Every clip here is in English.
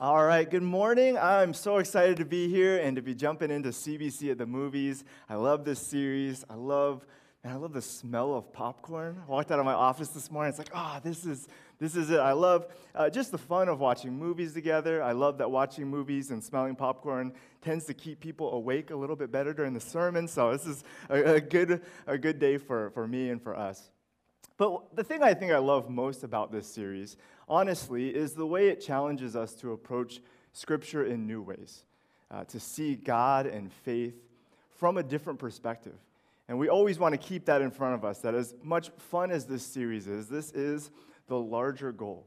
All right, good morning. I'm so excited to be here and to be jumping into CBC at the movies. I love this series. I love, man, I love the smell of popcorn. I walked out of my office this morning. It's like, oh, this is this is it. I love uh, just the fun of watching movies together. I love that watching movies and smelling popcorn tends to keep people awake a little bit better during the sermon. So this is a, a good a good day for, for me and for us. But the thing I think I love most about this series, honestly, is the way it challenges us to approach Scripture in new ways, uh, to see God and faith from a different perspective. And we always want to keep that in front of us that as much fun as this series is, this is the larger goal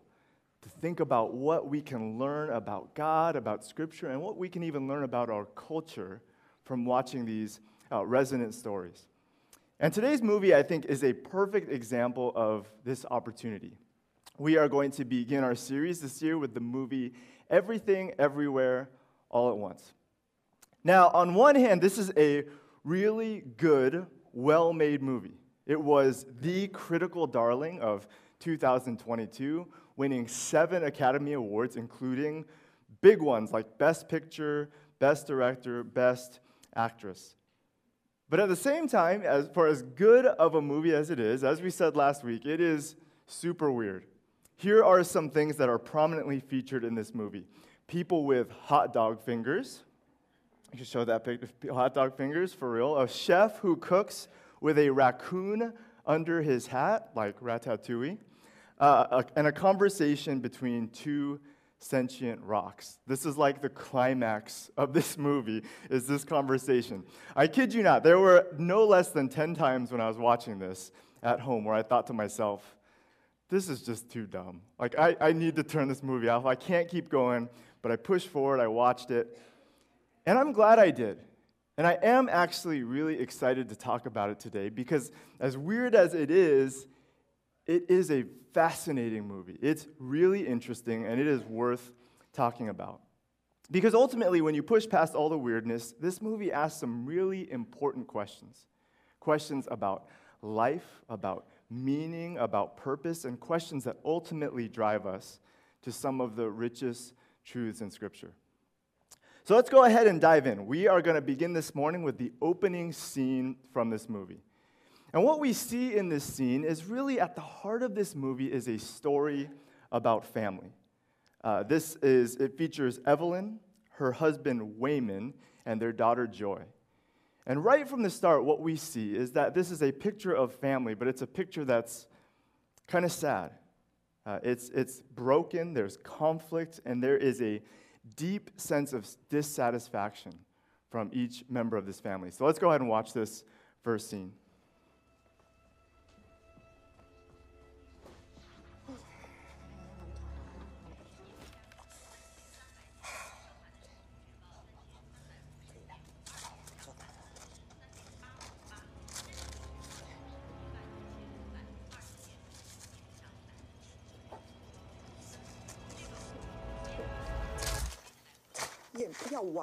to think about what we can learn about God, about Scripture, and what we can even learn about our culture from watching these uh, resonant stories. And today's movie, I think, is a perfect example of this opportunity. We are going to begin our series this year with the movie Everything, Everywhere, All at Once. Now, on one hand, this is a really good, well made movie. It was the critical darling of 2022, winning seven Academy Awards, including big ones like Best Picture, Best Director, Best Actress. But at the same time, as for as good of a movie as it is, as we said last week, it is super weird. Here are some things that are prominently featured in this movie people with hot dog fingers. I can show that picture. Hot dog fingers, for real. A chef who cooks with a raccoon under his hat, like Ratatouille uh, a, and a conversation between two sentient rocks. This is like the climax of this movie is this conversation. I kid you not, there were no less than 10 times when I was watching this at home where I thought to myself, this is just too dumb. Like, I, I need to turn this movie off. I can't keep going. But I pushed forward, I watched it, and I'm glad I did. And I am actually really excited to talk about it today because, as weird as it is, it is a fascinating movie. It's really interesting and it is worth talking about. Because ultimately, when you push past all the weirdness, this movie asks some really important questions. Questions about life, about meaning, about purpose, and questions that ultimately drive us to some of the richest truths in Scripture. So let's go ahead and dive in. We are going to begin this morning with the opening scene from this movie. And what we see in this scene is really at the heart of this movie is a story about family. Uh, this is, it features Evelyn, her husband Waymond, and their daughter Joy. And right from the start, what we see is that this is a picture of family, but it's a picture that's kind of sad. Uh, it's, it's broken, there's conflict, and there is a deep sense of dissatisfaction from each member of this family. So let's go ahead and watch this first scene.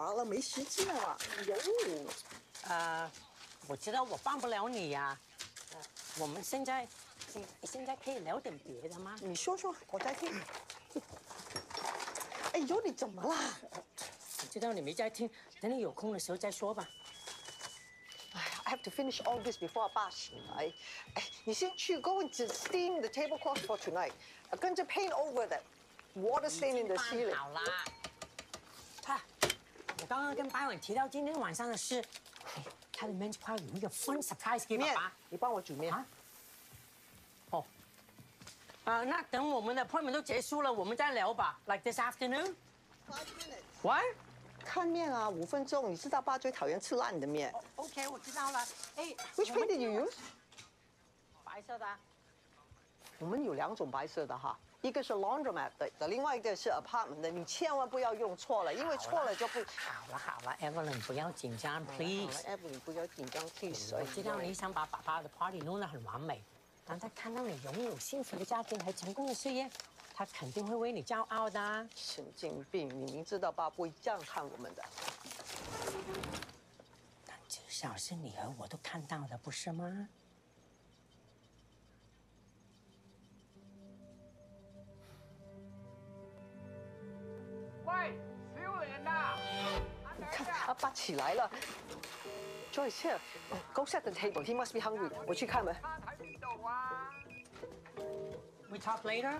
要玩了，没时间了。哟，呃，我知道我帮不了你呀。呃，我们现在现现在可以聊点别的吗？你说说，我在听。哎呦，你怎么了？我知道你没在听，等你有空的时候再说吧。哎，I have to finish all this before 爸醒来。哎，你先去 go and steam the tablecloth for tonight，跟着 paint over the water stain in the ceiling。好啦。我刚刚跟白婉提到今天晚上的事，他的 men's party 有一个 fun surprise 给爸爸，你帮我煮面啊。哦，啊，那等我们的 appointment 都结束了，我们再聊吧。Like this afternoon? Five minutes. What? 看面啊，五分钟。你知道爸最讨厌吃烂的面。OK，我知道了。哎，Which paint did you use? 白色的。我们有两种白色的哈。一个是 laundromat 的，另外一个是 apartment 的，你千万不要用错了，因为错了就不。好了好了，Evelyn 不要紧张，please。Evelyn 不要紧张，please。我知道你想把爸爸的 party 弄得很完美，当他看到你拥有幸福的家庭和成功的事业，他肯定会为你骄傲的。神经病，你明知道爸不会这样看我们的。但至少是你和我都看到了，不是吗？喂， 喂，小莲啊！看阿爸起来了，Joyce here. Go set the table. He must be hungry. 我去开门。餐喺边度啊？ We talk later.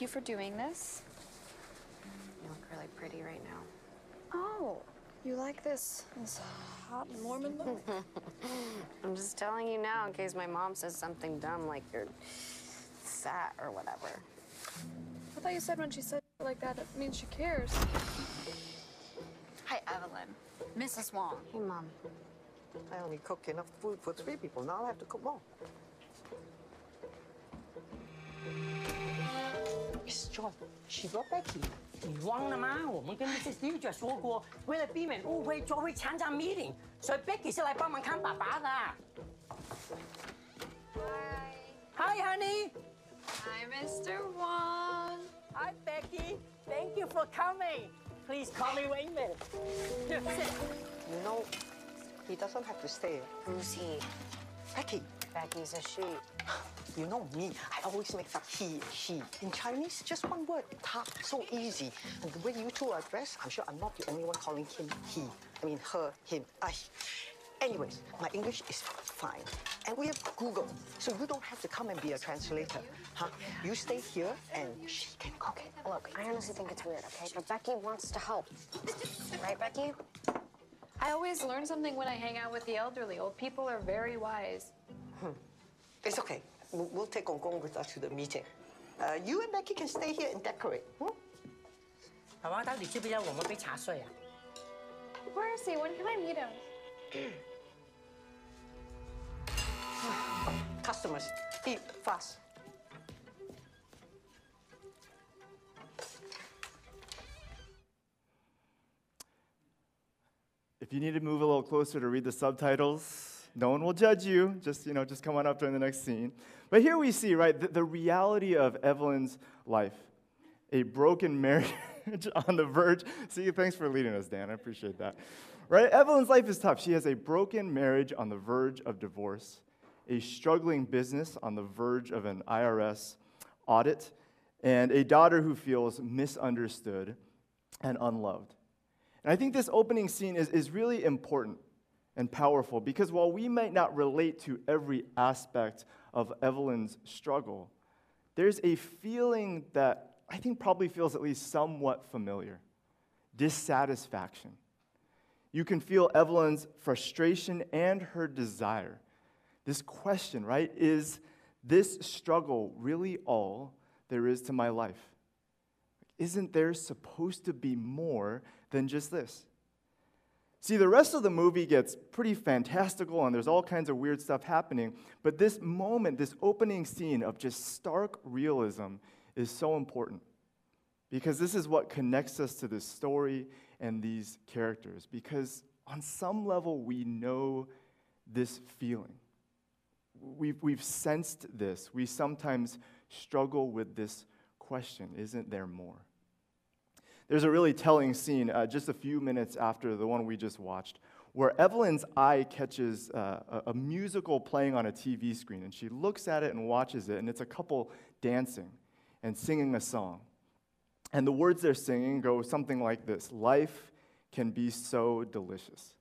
Thank you for doing this. You look really pretty right now. Oh, you like this, this hot Mormon look? I'm just telling you now in case my mom says something dumb like you're fat or whatever. I thought you said when she said like that, it means she cares. Hi, Evelyn. Mrs. Wong. Hey, mom. I only cook enough food for three people. Now I have to cook more. John，如果 Becky 你忘了吗？我们跟 Mrs. u meeting. meeting，所以 Becky 是来帮忙看爸爸的。Hi. Hi, honey. Hi, Mr. Wong. Hi, Becky. Thank you for coming. Please call me Waymond. You know, he doesn't have to stay. Who's he? Becky. Becky's a she. you know me. I always mix up he, she. In Chinese, just one word. Ta, so easy. And the way you two are dressed, I'm sure I'm not the only one calling him he. I mean her, him. I. Anyways, my English is fine. And we have Google, so you don't have to come and be a translator. Huh? You stay here and she can cook. it. look, I honestly think it's weird, okay? But Becky wants to help. right, Becky? I always learn something when I hang out with the elderly. Old people are very wise. It's okay. We'll, we'll take Gong Gong with us to the meeting. Uh, you and Becky can stay here and decorate. Hmm? 爸爸到底知不知道我们被查税啊？ Where is he? When can I meet him? Customers, eat fast. If you need to move a little closer to read the subtitles, no one will judge you. Just, you know, just come on up during the next scene. But here we see, right, the, the reality of Evelyn's life. A broken marriage on the verge. See, thanks for leading us, Dan. I appreciate that. Right? Evelyn's life is tough. She has a broken marriage on the verge of divorce, a struggling business on the verge of an IRS audit, and a daughter who feels misunderstood and unloved. And I think this opening scene is, is really important and powerful because while we might not relate to every aspect of Evelyn's struggle, there's a feeling that I think probably feels at least somewhat familiar dissatisfaction. You can feel Evelyn's frustration and her desire. This question, right? Is this struggle really all there is to my life? Isn't there supposed to be more than just this? See, the rest of the movie gets pretty fantastical and there's all kinds of weird stuff happening, but this moment, this opening scene of just stark realism is so important because this is what connects us to this story and these characters. Because on some level, we know this feeling. We've, we've sensed this. We sometimes struggle with this question Isn't there more? There's a really telling scene uh, just a few minutes after the one we just watched where Evelyn's eye catches uh, a, musical playing on a TV screen, and she looks at it and watches it, and it's a couple dancing and singing a song. And the words they're singing go something like this Life can be so delicious.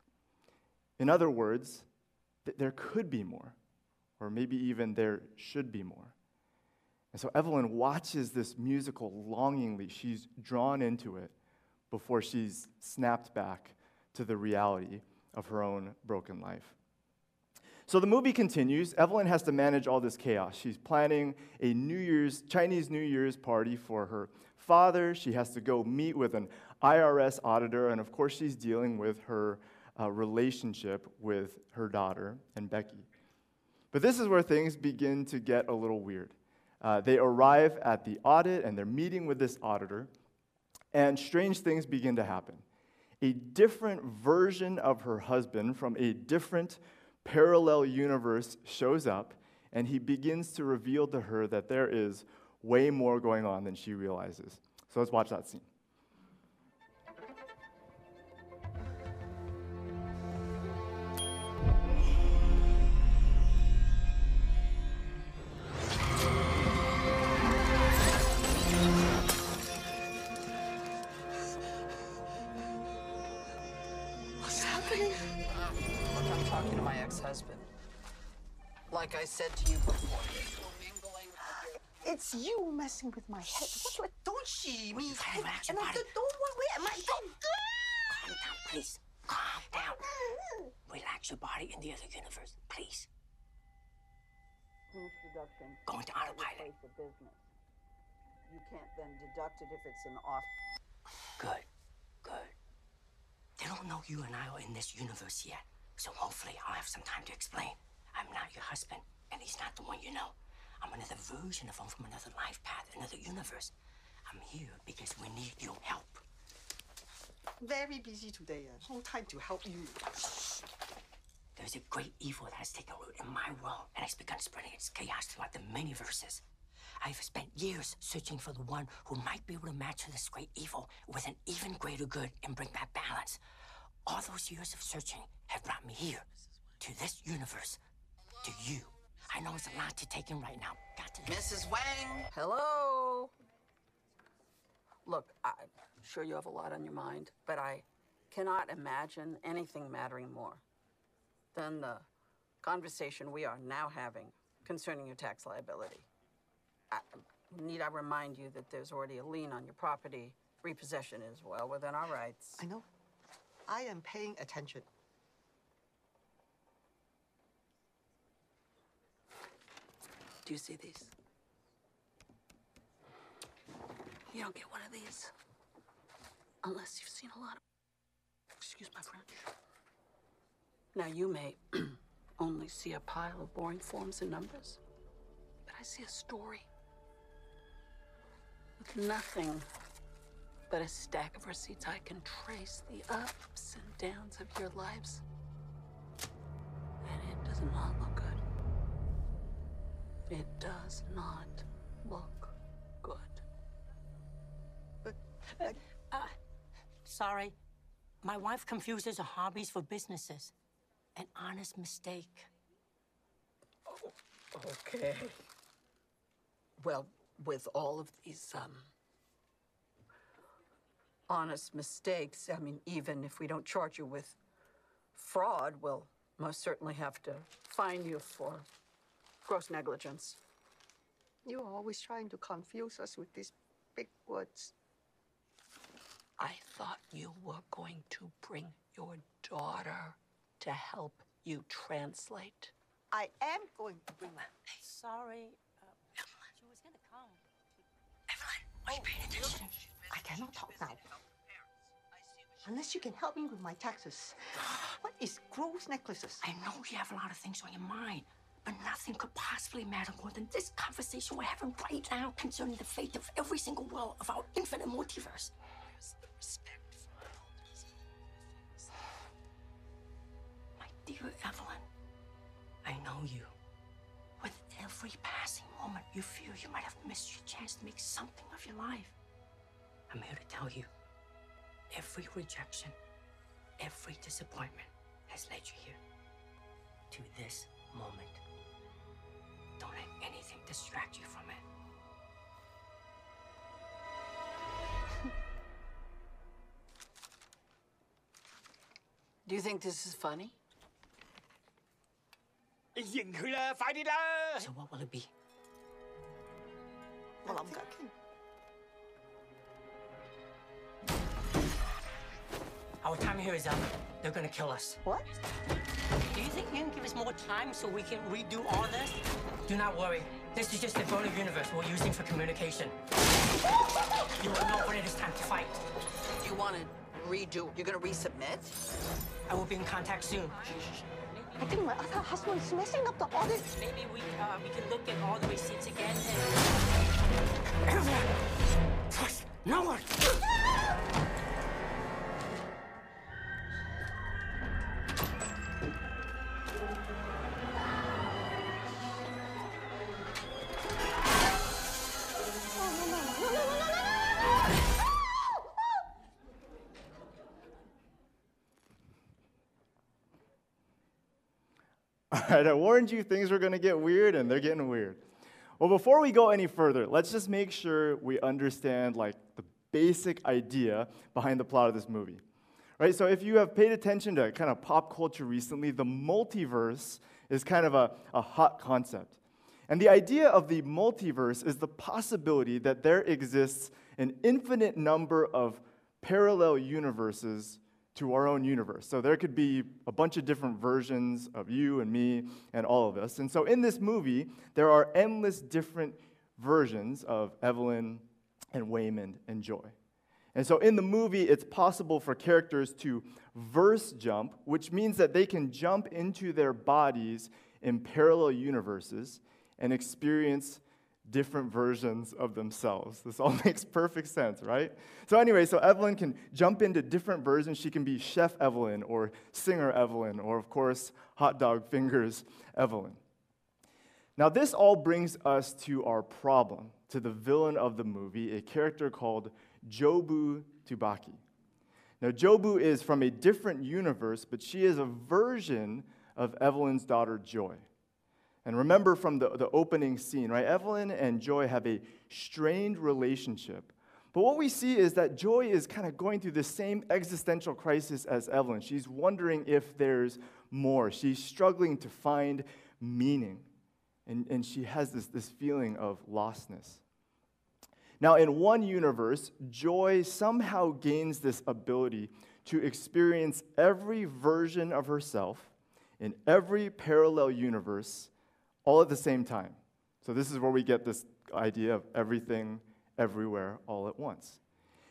In other words, th- there could be more, or maybe even there should be more. And so Evelyn watches this musical longingly. She's drawn into it before she's snapped back to the reality of her own broken life. So the movie continues. Evelyn has to manage all this chaos. She's planning a New Year's Chinese New Year's party for her father. She has to go meet with an IRS auditor, and of course, she's dealing with her uh, relationship with her daughter and Becky. But this is where things begin to get a little weird. Uh, they arrive at the audit and they're meeting with this auditor. And strange things begin to happen. A different version of her husband from a different parallel universe shows up, and he begins to reveal to her that there is way more going on than she realizes. So let's watch that scene. Said to you before, there's no mingling. It's you messing with my head. What, what, don't she? Me. relax And I don't, don't worry. Am I don't. Calm down, please. Calm down. Relax your body in the other universe, please. Introduction. Go to autopilot. Place of business. You can't then deduct it if it's an off. Good, good. They don't know you and I are in this universe yet, so hopefully I'll have some time to explain. I'm not your husband, and he's not the one you know. I'm another version of him from another life path, another universe. I'm here because we need your help. Very busy today. Uh, no time to help you. There's a great evil that has taken root in my world and has begun spreading its chaos throughout the many verses. I've spent years searching for the one who might be able to match this great evil with an even greater good and bring back balance. All those years of searching have brought me here, to this universe, to you. I know it's a lot to take in right now. Got to Mrs. Wang. Hello. Look, I'm sure you have a lot on your mind, but I cannot imagine anything mattering more than the conversation we are now having concerning your tax liability. I, need I remind you that there's already a lien on your property? Repossession is well within our rights. I know. I am paying attention. Do you see these? You don't get one of these unless you've seen a lot of. Excuse my French. Now, you may only see a pile of boring forms and numbers, but I see a story with nothing but a stack of receipts. I can trace the ups and downs of your lives, and it does not look. It does not look good. But Sorry. My wife confuses her hobbies for businesses. An honest mistake. Okay. Well, with all of these um, honest mistakes, I mean, even if we don't charge you with fraud, we'll most certainly have to fine you for gross negligence. you're always trying to confuse us with these big words. I thought you were going to bring your daughter to help you translate. I am going to bring my. Sorry. Uh, she was gonna come. Evelyn, are you paying attention? I cannot talk now. Unless you can help me with my taxes. What is gross necklaces? I know you have a lot of things on your mind, but nothing could possibly matter more than this conversation we're having right now concerning the fate of every single world of our infinite multiverse. Where's the respect for elders? My dear Evelyn, I know you. With every passing moment, you feel you might have missed your chance to make something of your life. I'm here to tell you every rejection, every disappointment has led you here to this moment. Don't let anything distract you from it. Do you think this is funny? So what will it be? Well, I'm cooking. Our time here is up. They're gonna kill us. What? Do you think you can give us more time so we can redo all this? Do not worry. This is just the Burner universe we're using for communication. You will know when it is time to fight. You want to redo? You're going to resubmit? I will be in contact soon. I think my other husband is messing up the audit. Maybe we uh, we can look at all the receipts again and. Everyone, trust no one. right, I warned you things were going to get weird, and they're getting weird. Well, before we go any further, let's just make sure we understand like the basic idea behind the plot of this movie. Right? So if you have paid attention to kind of pop culture recently, the multiverse is kind of a, a hot concept. And the idea of the multiverse is the possibility that there exists an infinite number of parallel universes to our own universe. So there could be a bunch of different versions of you and me and all of us. And so in this movie, there are endless different versions of Evelyn and Waymond and Joy. And so in the movie, it's possible for characters to verse jump, which means that they can jump into their bodies in parallel universes and experience different versions of themselves. This all makes perfect sense, right? So, anyway, so Evelyn can jump into different versions. She can be Chef Evelyn or Singer Evelyn or, of course, Hot Dog Fingers Evelyn. Now, this all brings us to our problem, to the villain of the movie, a character called Jobu Tupaki. Now, Jobu is from a different universe, but she is a version of Evelyn's daughter, Joy. And remember from the, the opening scene, right? Evelyn and Joy have a strained relationship. But what we see is that Joy is kind of going through the same existential crisis as Evelyn. She's wondering if there's more. She's struggling to find meaning. And, and she has this, this feeling of lostness. Now, in one universe, Joy somehow gains this ability to experience every version of herself in every parallel universe all at the same time. So, this is where we get this idea of everything, everywhere, all at once.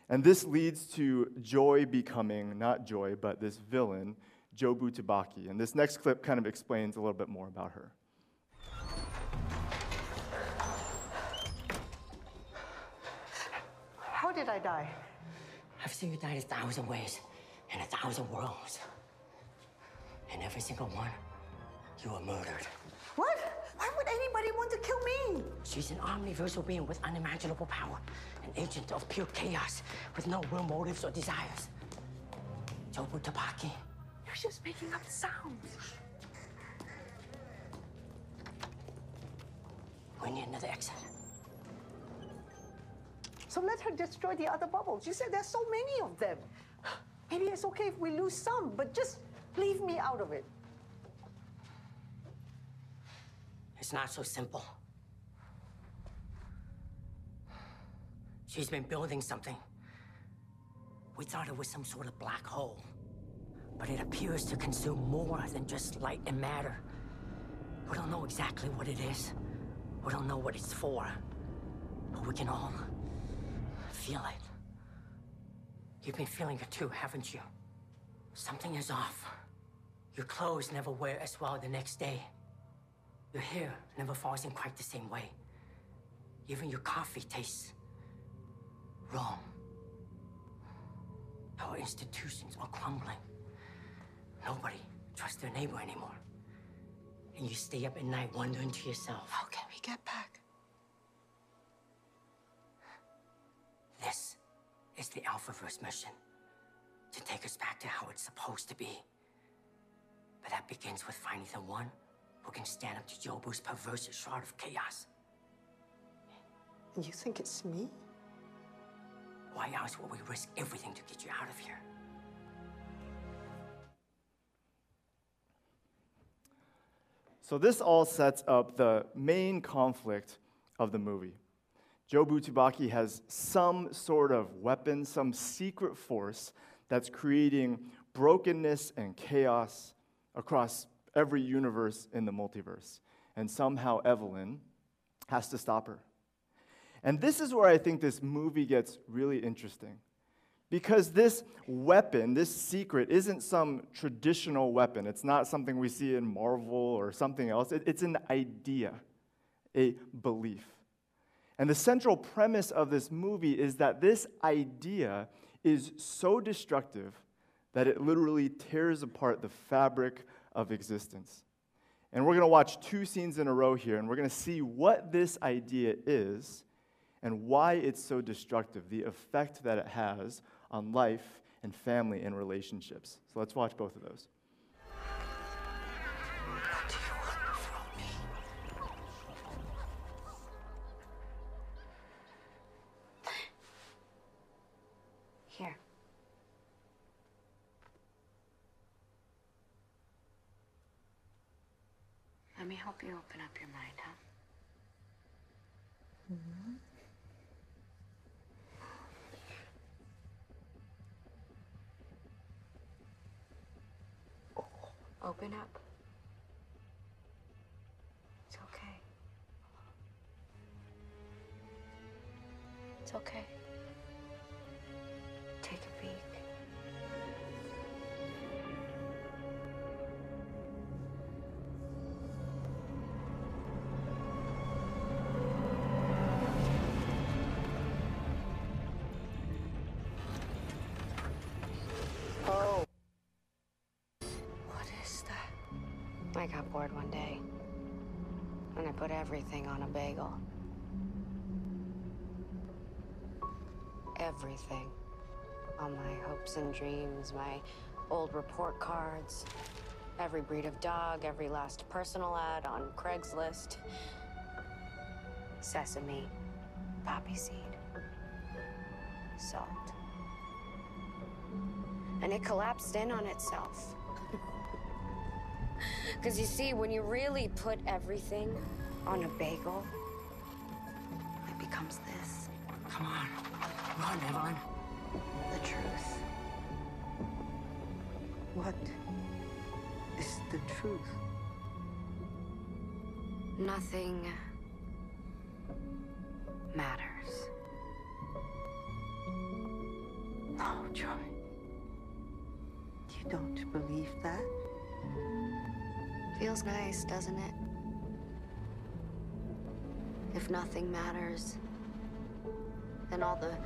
And this leads to Joy becoming not Joy, but this villain, Jobu Tupaki. And this next clip kind of explains a little bit more about her. How did I die? I've seen you die in a thousand ways in a thousand worlds. And every single one, you were murdered. What? Why would anybody want to kill me? She's an omniversal being with unimaginable power, an agent of pure chaos with no real motives or desires. Jobu Tupaki. You're just making up sounds. We need another exit. So let her destroy the other bubbles. You said there's so many of them. Maybe it's okay if we lose some, but just leave me out of it. It's not so simple. She's been building something. We thought it was some sort of black hole. But it appears to consume more than just light and matter. We don't know exactly what it is. We don't know what it's for. But we can all feel it. You've been feeling it too, haven't you? Something is off. Your clothes never wear as well the next day. Your hair never falls in quite the same way. Even your coffee tastes wrong. Our institutions are crumbling. Nobody trusts their neighbor anymore. And you stay up at night wondering to yourself, How can we get back? this is the Alphaverse mission. To take us back to how it's supposed to be. But that begins with finding the one who can stand up to Jobu's perverse shroud of chaos. And you think it's me? Why else would we risk everything to get you out of here? So, this all sets up the main conflict of the movie. Jobu Tupaki has some sort of weapon, some secret force that's creating brokenness and chaos across every universe in the multiverse. And somehow Evelyn has to stop her. And this is where I think this movie gets really interesting. Because this weapon, this secret, isn't some traditional weapon. It's not something we see in Marvel or something else. It, it's an idea, a belief. And the central premise of this movie is that this idea is so destructive that it literally tears apart the fabric of existence. And we're going to watch two scenes in a row here, and we're going to see what this idea is and why it's so destructive, the effect that it has on life and family and relationships. So let's watch both of those. You open up your mind, huh? I got bored one day. And I put everything on a bagel. Everything. All my hopes and dreams, my old report cards, every breed of dog, every last personal ad on Craigslist. Sesame, poppy seed, salt. And it collapsed in on itself. Because you see, when you really put everything on a bagel, it becomes this Come on. Run, Evelyn. the truth. What is the truth? Nothing matters. No, Joy. You don't believe that? Feels nice, doesn't it? If nothing matters, then all the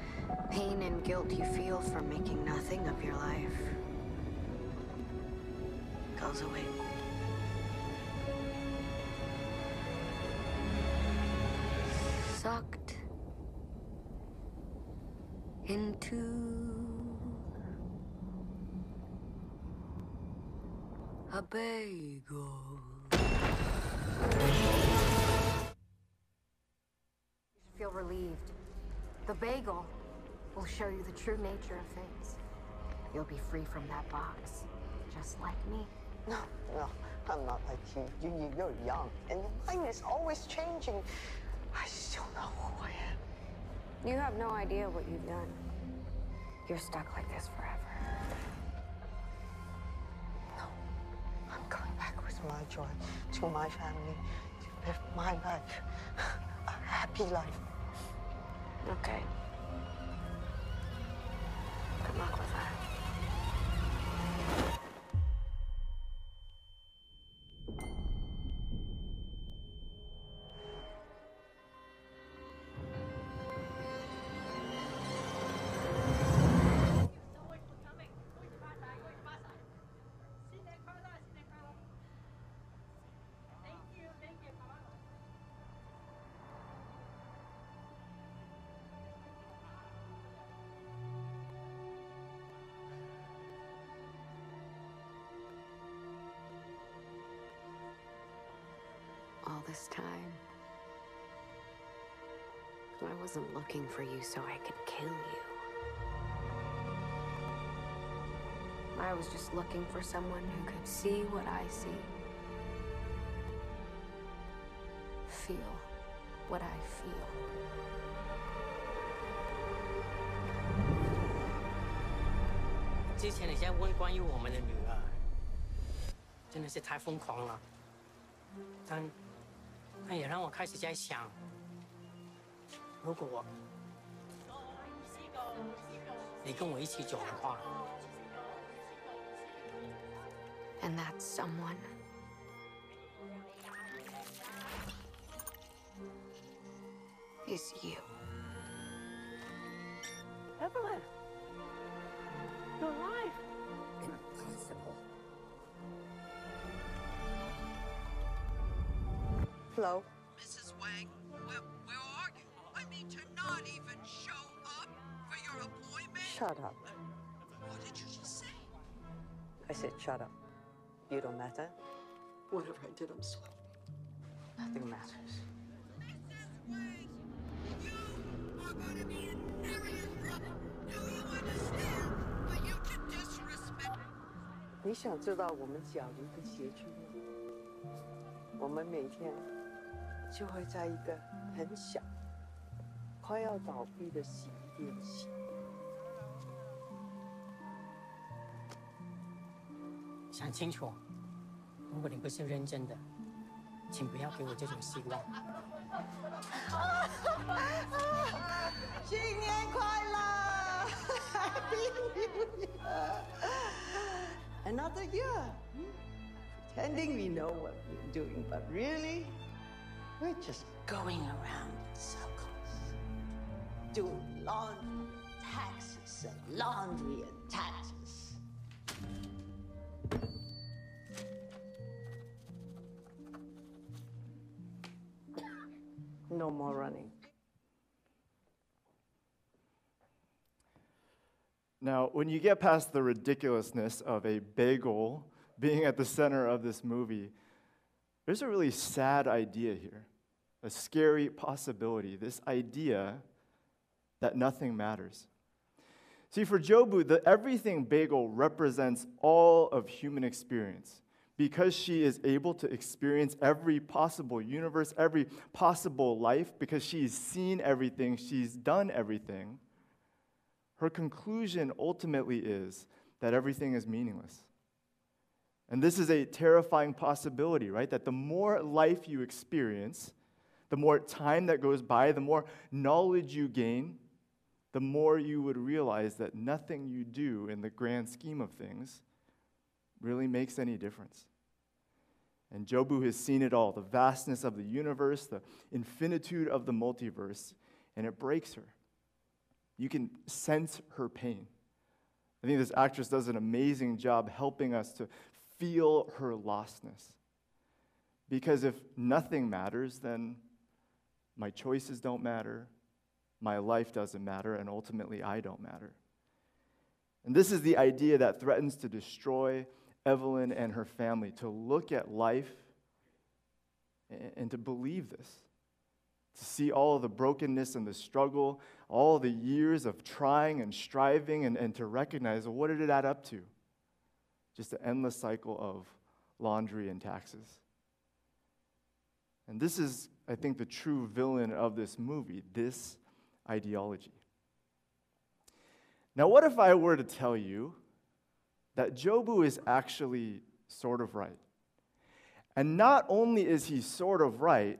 pain and guilt you feel for making nothing of your life goes away. Sucked into a bagel. You should feel relieved. The bagel will show you the true nature of things. You'll be free from that box, just like me. No, no, I'm not like you. You, you you're young, and your mind is always changing. I still know who I am. You have no idea what you've done. You're stuck like this forever. Going my joy to my family to live my life, a happy life. Okay. All this time, I wasn't looking for you so I could kill you. I was just looking for someone who could see what I see. Feel what I feel. 之前你在问关于我们的女儿，真的是太疯狂了。但 但也让我开始在想，如果我你跟我一起走的话，And that someone is you. Evelyn, Shut up. What did you just say? I said shut up. You don't matter. Whatever I did, I'm sorry. Nothing matters. You 你想知道我们假如的结局吗？我们每天就会在一个很小、快要倒闭的洗衣店洗。想清楚，如果你不是认真的，请不要给我这种希望。新年快乐！Happy New Year! Another year. Pretending we know what we're doing, but really, we're just going around in circles. Doing laundry, taxes, and laundry and taxes. No more running. Now, when you get past the ridiculousness of a bagel being at the center of this movie, there's a really sad idea here, a scary possibility, this idea that nothing matters. See, for Jobu, the everything bagel represents all of human experience. Because she is able to experience every possible universe, every possible life, because she's seen everything, she's done everything, her conclusion ultimately is that everything is meaningless. And this is a terrifying possibility, right? That the more life you experience, the more time that goes by, the more knowledge you gain, the more you would realize that nothing you do in the grand scheme of things really makes any difference. And Jobu has seen it all the vastness of the universe, the infinitude of the multiverse, and it breaks her. You can sense her pain. I think this actress does an amazing job helping us to feel her lostness. Because if nothing matters, then my choices don't matter, my life doesn't matter, and ultimately I don't matter. And this is the idea that threatens to destroy Evelyn and her family to look at life and to believe this, to see all of the brokenness and the struggle, all the years of trying and striving, and, and to recognize what did it add up to? Just an endless cycle of laundry and taxes. And this is, I think, the true villain of this movie this ideology. Now, what if I were to tell you that Jobu is actually sort of right? And not only is he sort of right,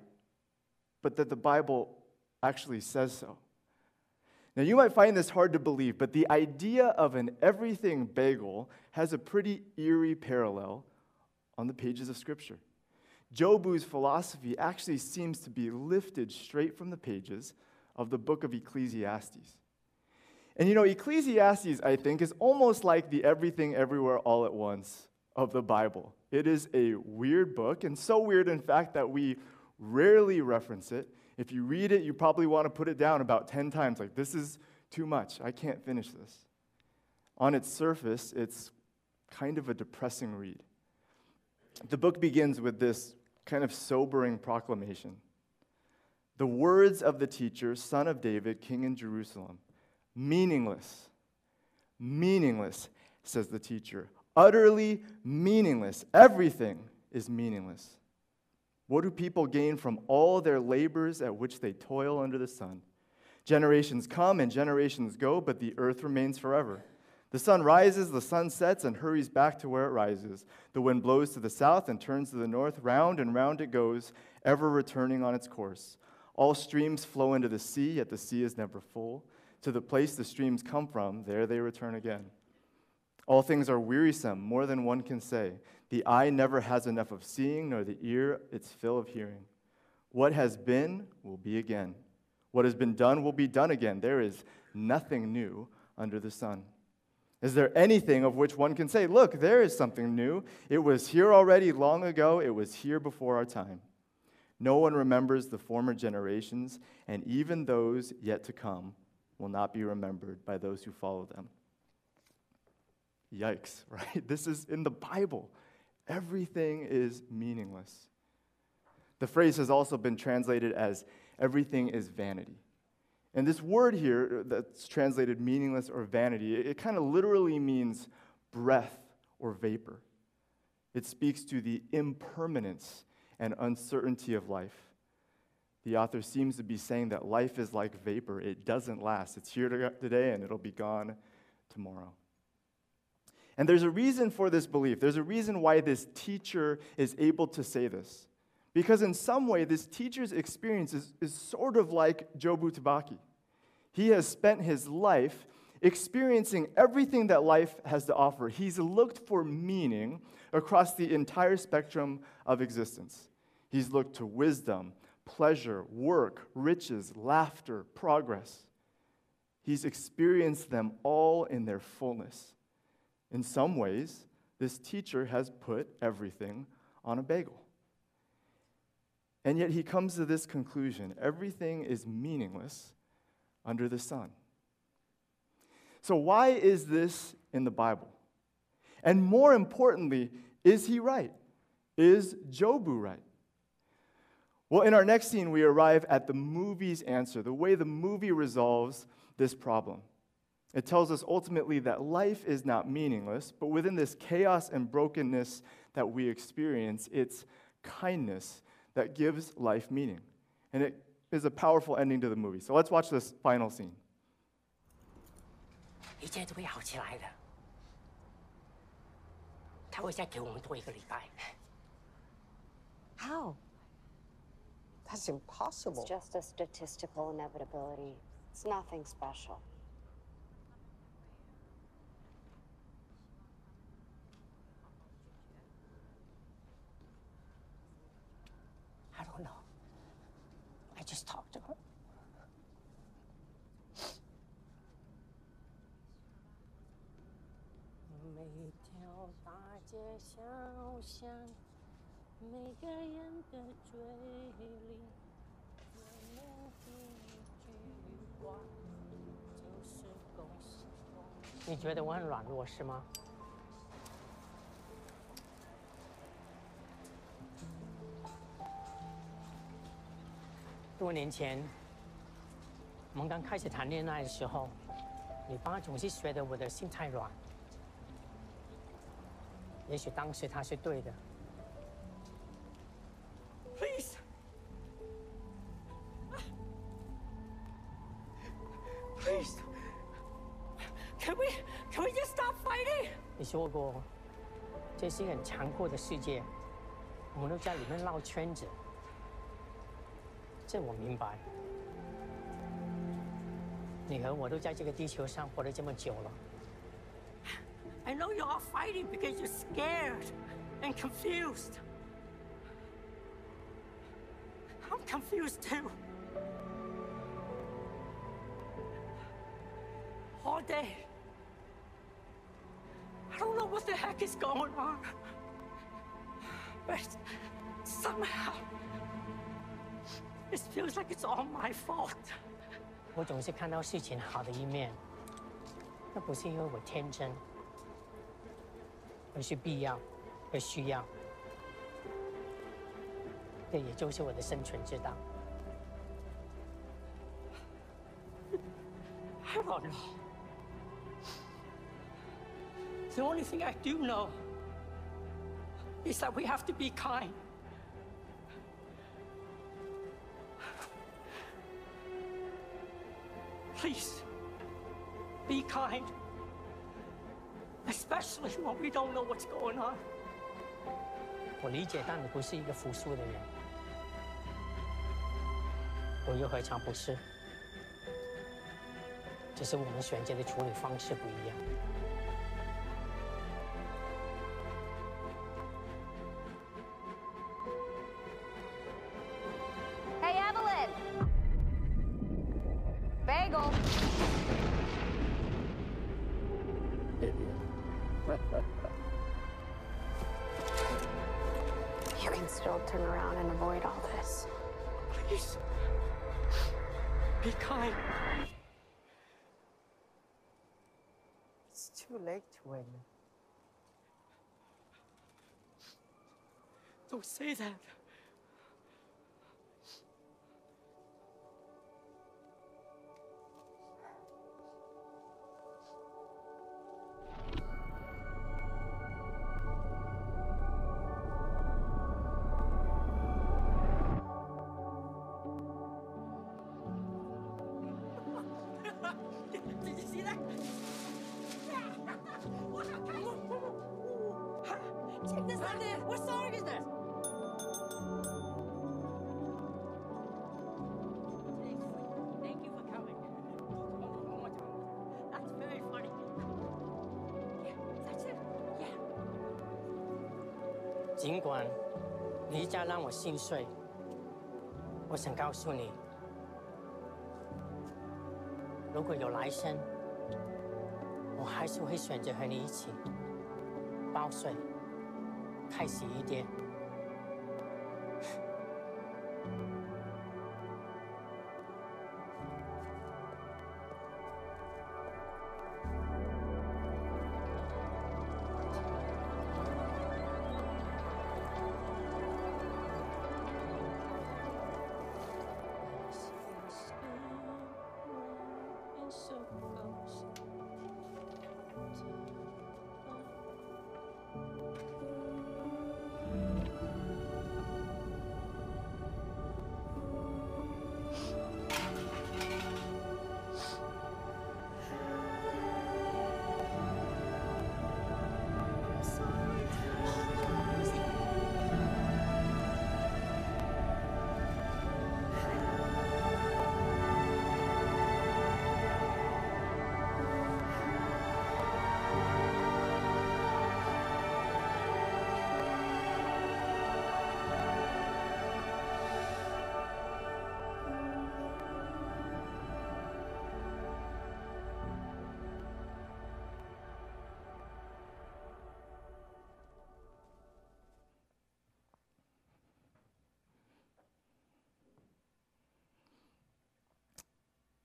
but that the Bible actually says so. Now, you might find this hard to believe, but the idea of an everything bagel has a pretty eerie parallel on the pages of Scripture. Jobu's philosophy actually seems to be lifted straight from the pages of the book of Ecclesiastes. And you know, Ecclesiastes, I think, is almost like the everything everywhere all at once of the Bible. It is a weird book, and so weird, in fact, that we rarely reference it. If you read it, you probably want to put it down about 10 times, like, this is too much. I can't finish this. On its surface, it's kind of a depressing read. The book begins with this kind of sobering proclamation The words of the teacher, son of David, king in Jerusalem. Meaningless. Meaningless, says the teacher. Utterly meaningless. Everything is meaningless. What do people gain from all their labors at which they toil under the sun? Generations come and generations go, but the earth remains forever. The sun rises, the sun sets, and hurries back to where it rises. The wind blows to the south and turns to the north. Round and round it goes, ever returning on its course. All streams flow into the sea, yet the sea is never full. To the place the streams come from, there they return again. All things are wearisome, more than one can say. The eye never has enough of seeing, nor the ear its fill of hearing. What has been will be again. What has been done will be done again. There is nothing new under the sun. Is there anything of which one can say, Look, there is something new? It was here already long ago, it was here before our time. No one remembers the former generations, and even those yet to come will not be remembered by those who follow them. Yikes, right? This is in the Bible. Everything is meaningless. The phrase has also been translated as everything is vanity. And this word here that's translated meaningless or vanity, it, it kind of literally means breath or vapor. It speaks to the impermanence and uncertainty of life. The author seems to be saying that life is like vapor, it doesn't last. It's here today and it'll be gone tomorrow. And there's a reason for this belief. There's a reason why this teacher is able to say this. Because in some way, this teacher's experience is, is sort of like Jobu Tupaki. He has spent his life experiencing everything that life has to offer. He's looked for meaning across the entire spectrum of existence. He's looked to wisdom, pleasure, work, riches, laughter, progress. He's experienced them all in their fullness. In some ways, this teacher has put everything on a bagel. And yet he comes to this conclusion everything is meaningless under the sun. So, why is this in the Bible? And more importantly, is he right? Is Jobu right? Well, in our next scene, we arrive at the movie's answer, the way the movie resolves this problem. It tells us ultimately that life is not meaningless, but within this chaos and brokenness that we experience, it's kindness that gives life meaning. And it is a powerful ending to the movie. So let's watch this final scene. 一切都会好起来的。他会再给我们多一个礼拜。How? That's impossible. It's just a statistical inevitability. It's nothing special. I don't know. I just talked to her. 每，个人的嘴里，有那一句话，就是恭喜恭喜。你觉得我很软弱是吗？多年前，我们刚开始谈恋爱的时候，你爸总是觉得我的心太软。也许当时他是对的。说过，这是一个很残酷的世界，我们都在里面绕圈子。这我明白。你和我都在这个地球上活了这么久了。I know you are fighting because you're scared and confused. I'm confused too. All day. heck is going on. But somehow, it feels like it's all my fault. 我总是看到事情好的一面，那不是因为我天真。而是必要和需要，这也就是我的生存之道。I don't know. The only thing I do know is that we have to be kind. Please, be kind. Especially when we don't know what's going on. 我理解，但你不是一个服输的人，我又何尝不是？只是我们选择的处理方式不一样。 Say that. 尽管离家让我心碎，我想告诉你，如果有来生，我还是会选择和你一起报税，开心一点。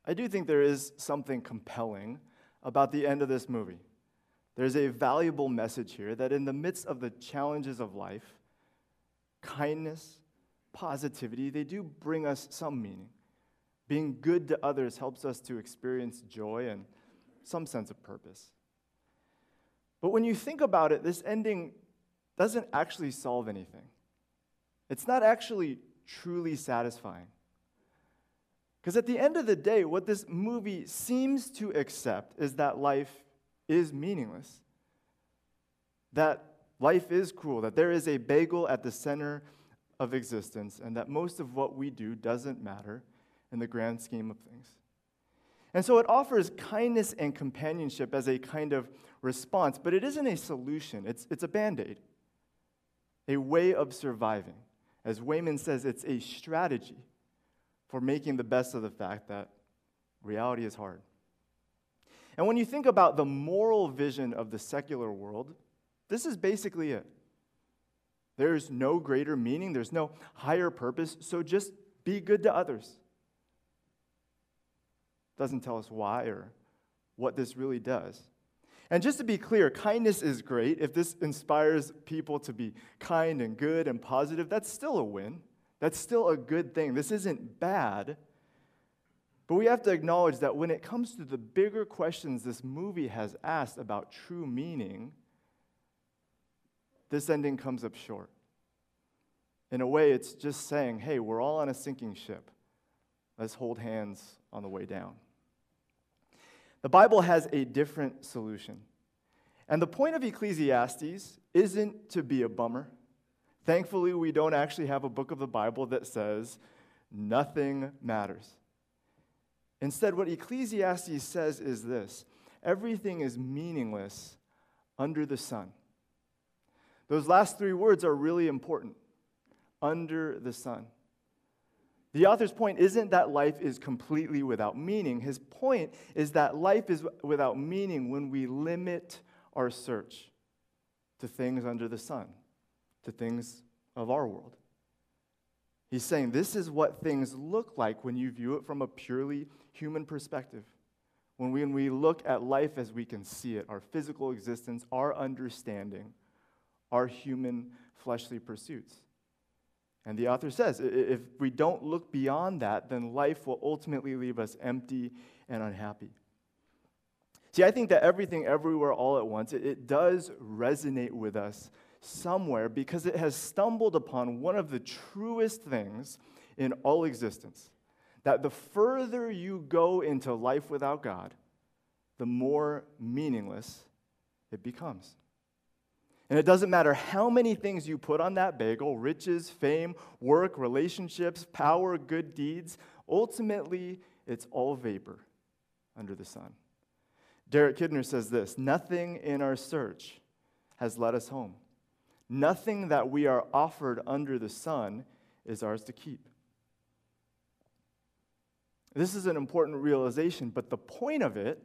I do think there is something compelling about the end of this movie. There's a valuable message here that in the midst of the challenges of life, kindness, positivity, they do bring us some meaning. Being good to others helps us to experience joy and some sense of purpose. But when you think about it, this ending doesn't actually solve anything. It's not actually truly satisfying. Because at the end of the day, what this movie seems to accept is that life is meaningless, that life is cruel, that there is a bagel at the center of existence, and that most of what we do doesn't matter in the grand scheme of things. And so it offers kindness and companionship as a kind of response, but it isn't a solution, it's, it's a band aid, a way of surviving. As Waymond says, it's a strategy for making the best of the fact that reality is hard. And when you think about the moral vision of the secular world, this is basically it. There's no greater meaning, there's no higher purpose, so just be good to others. Doesn't tell us why or what this really does. And just to be clear, kindness is great. If this inspires people to be kind and good and positive, that's still a win. That's still a good thing. This isn't bad. But we have to acknowledge that when it comes to the bigger questions this movie has asked about true meaning, this ending comes up short. In a way, it's just saying, hey, we're all on a sinking ship. Let's hold hands on the way down. The Bible has a different solution. And the point of Ecclesiastes isn't to be a bummer. Thankfully, we don't actually have a book of the Bible that says nothing matters. Instead, what Ecclesiastes says is this everything is meaningless under the sun. Those last three words are really important under the sun. The author's point isn't that life is completely without meaning. His point is that life is without meaning when we limit our search to things under the sun, to things of our world. He's saying this is what things look like when you view it from a purely human perspective. When we, when we look at life as we can see it, our physical existence, our understanding, our human fleshly pursuits. And the author says if we don't look beyond that, then life will ultimately leave us empty and unhappy. See, I think that everything, everywhere, all at once, it, it, does resonate with us somewhere because it has stumbled upon one of the truest things in all existence that the further you go into life without God, the more meaningless it becomes. And it doesn't matter how many things you put on that bagel riches, fame, work, relationships, power, good deeds ultimately, it's all vapor under the sun. Derek Kidner says this Nothing in our search has led us home. Nothing that we are offered under the sun is ours to keep. This is an important realization, but the point of it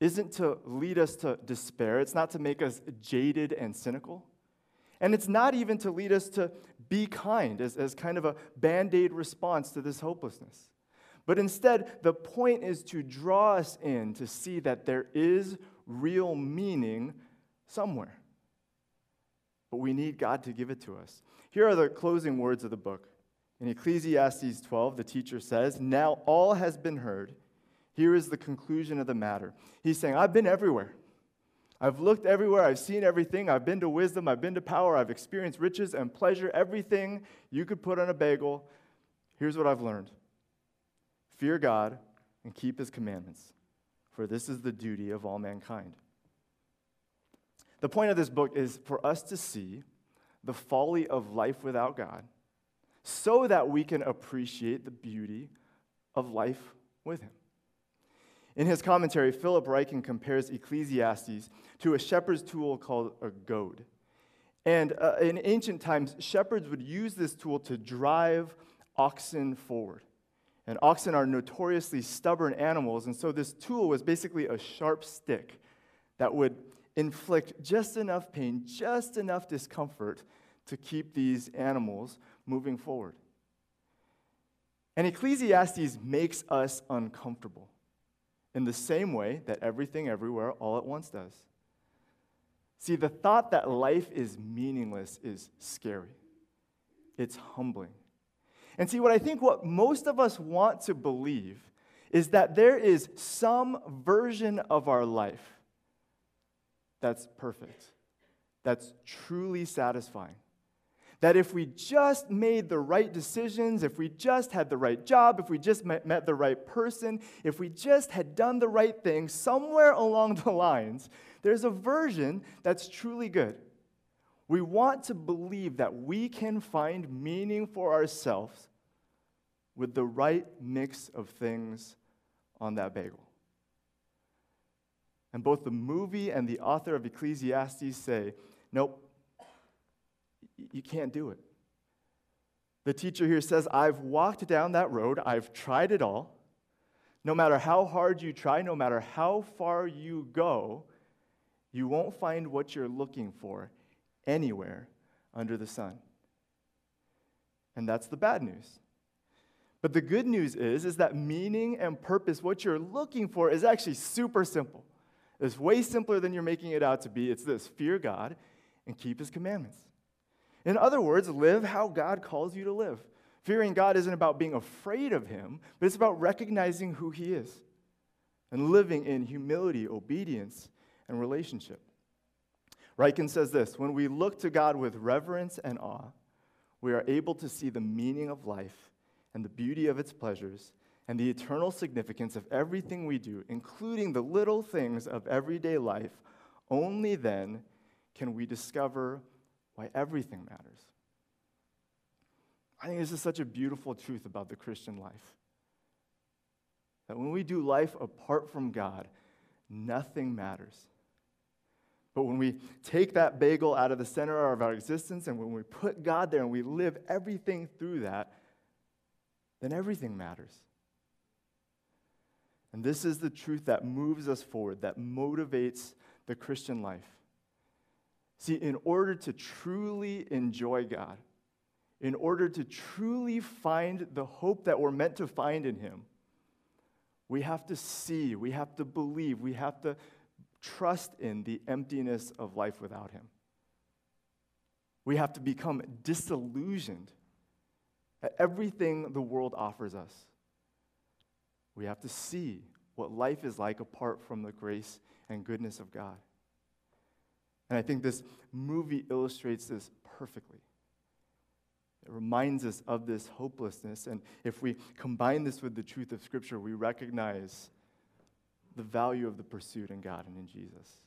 isn't to lead us to despair. It's not to make us jaded and cynical. And it's not even to lead us to be kind as, as kind of a band aid response to this hopelessness. But instead, the point is to draw us in to see that there is real meaning somewhere. But we need God to give it to us. Here are the closing words of the book. In Ecclesiastes 12, the teacher says, Now all has been heard. Here is the conclusion of the matter. He's saying, I've been everywhere. I've looked everywhere. I've seen everything. I've been to wisdom. I've been to power. I've experienced riches and pleasure. Everything you could put on a bagel. Here's what I've learned fear God and keep his commandments, for this is the duty of all mankind. The point of this book is for us to see the folly of life without God so that we can appreciate the beauty of life with him. In his commentary, Philip Ryken compares Ecclesiastes to a shepherd's tool called a goad. And uh, in ancient times, shepherds would use this tool to drive oxen forward. And oxen are notoriously stubborn animals, and so this tool was basically a sharp stick that would inflict just enough pain, just enough discomfort to keep these animals moving forward. And Ecclesiastes makes us uncomfortable in the same way that everything everywhere all at once does. See, the thought that life is meaningless is scary. It's humbling. And see, what I think what most of us want to believe is that there is some version of our life that's perfect, that's truly satisfying. That if we just made the right decisions, if we just had the right job, if we just met, the right person, if we just had done the right thing, somewhere along the lines, there's a version that's truly good. We want to believe that we can find meaning for ourselves with the right mix of things on that bagel. And both the movie and the author of Ecclesiastes say, nope, you can't do it. The teacher here says, I've walked down that road, I've tried it all. No matter how hard you try, no matter how far you go, you won't find what you're looking for anywhere under the sun. And that's the bad news. But the good news is, is that meaning and purpose, what you're looking for, is actually super simple. It's way simpler than you're making it out to be. It's this fear God and keep his commandments. In other words, live how God calls you to live. Fearing God isn't about being afraid of Him, but it's about recognizing who He is and living in humility, obedience, and relationship. Ryken says this When we look to God with reverence and awe, we are able to see the meaning of life and the beauty of its pleasures and the eternal significance of everything we do, including the little things of everyday life. Only then can we discover why everything matters. I think this is such a beautiful truth about the Christian life. That when we do life apart from God, nothing matters. But when we take that bagel out of the center of our existence and when we put God there and we live everything through that, then everything matters. And this is the truth that moves us forward, that motivates the Christian life. See, in order to truly enjoy God, in order to truly find the hope that we're meant to find in Him, we have to see, we have to believe, we have to trust in the emptiness of life without Him. We have to become disillusioned at everything the world offers us. We have to see what life is like apart from the grace and goodness of God. And I think this movie illustrates this perfectly. It reminds us of this hopelessness. And if we combine this with the truth of Scripture, we recognize the value of the pursuit in God and in Jesus.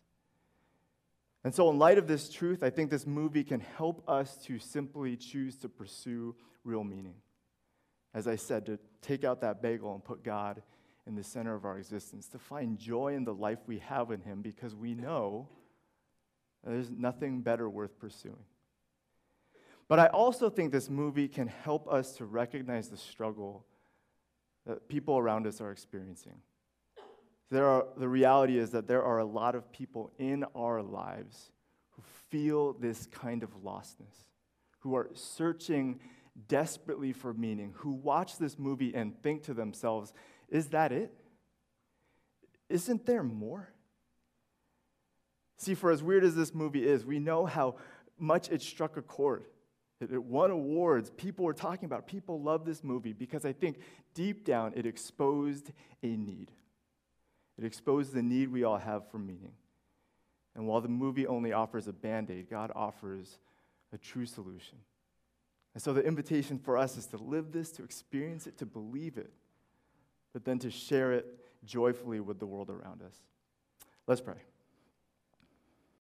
And so, in light of this truth, I think this movie can help us to simply choose to pursue real meaning. As I said, to take out that bagel and put God in the center of our existence, to find joy in the life we have in Him because we know there's nothing better worth pursuing. But I also think this movie can help us to recognize the struggle that people around us are experiencing. There are, the reality is that there are a lot of people in our lives who feel this kind of lostness, who are searching desperately for meaning, who watch this movie and think to themselves, is that it? Isn't there more? See, for as weird as this movie is, we know how much it struck a chord. It, won awards. People were talking about it. People love this movie because I think deep down it exposed a need. It exposed the need we all have for meaning. And while the movie only offers a band aid, God offers a true solution. And so the invitation for us is to live this, to experience it, to believe it, but then to share it joyfully with the world around us. Let's pray.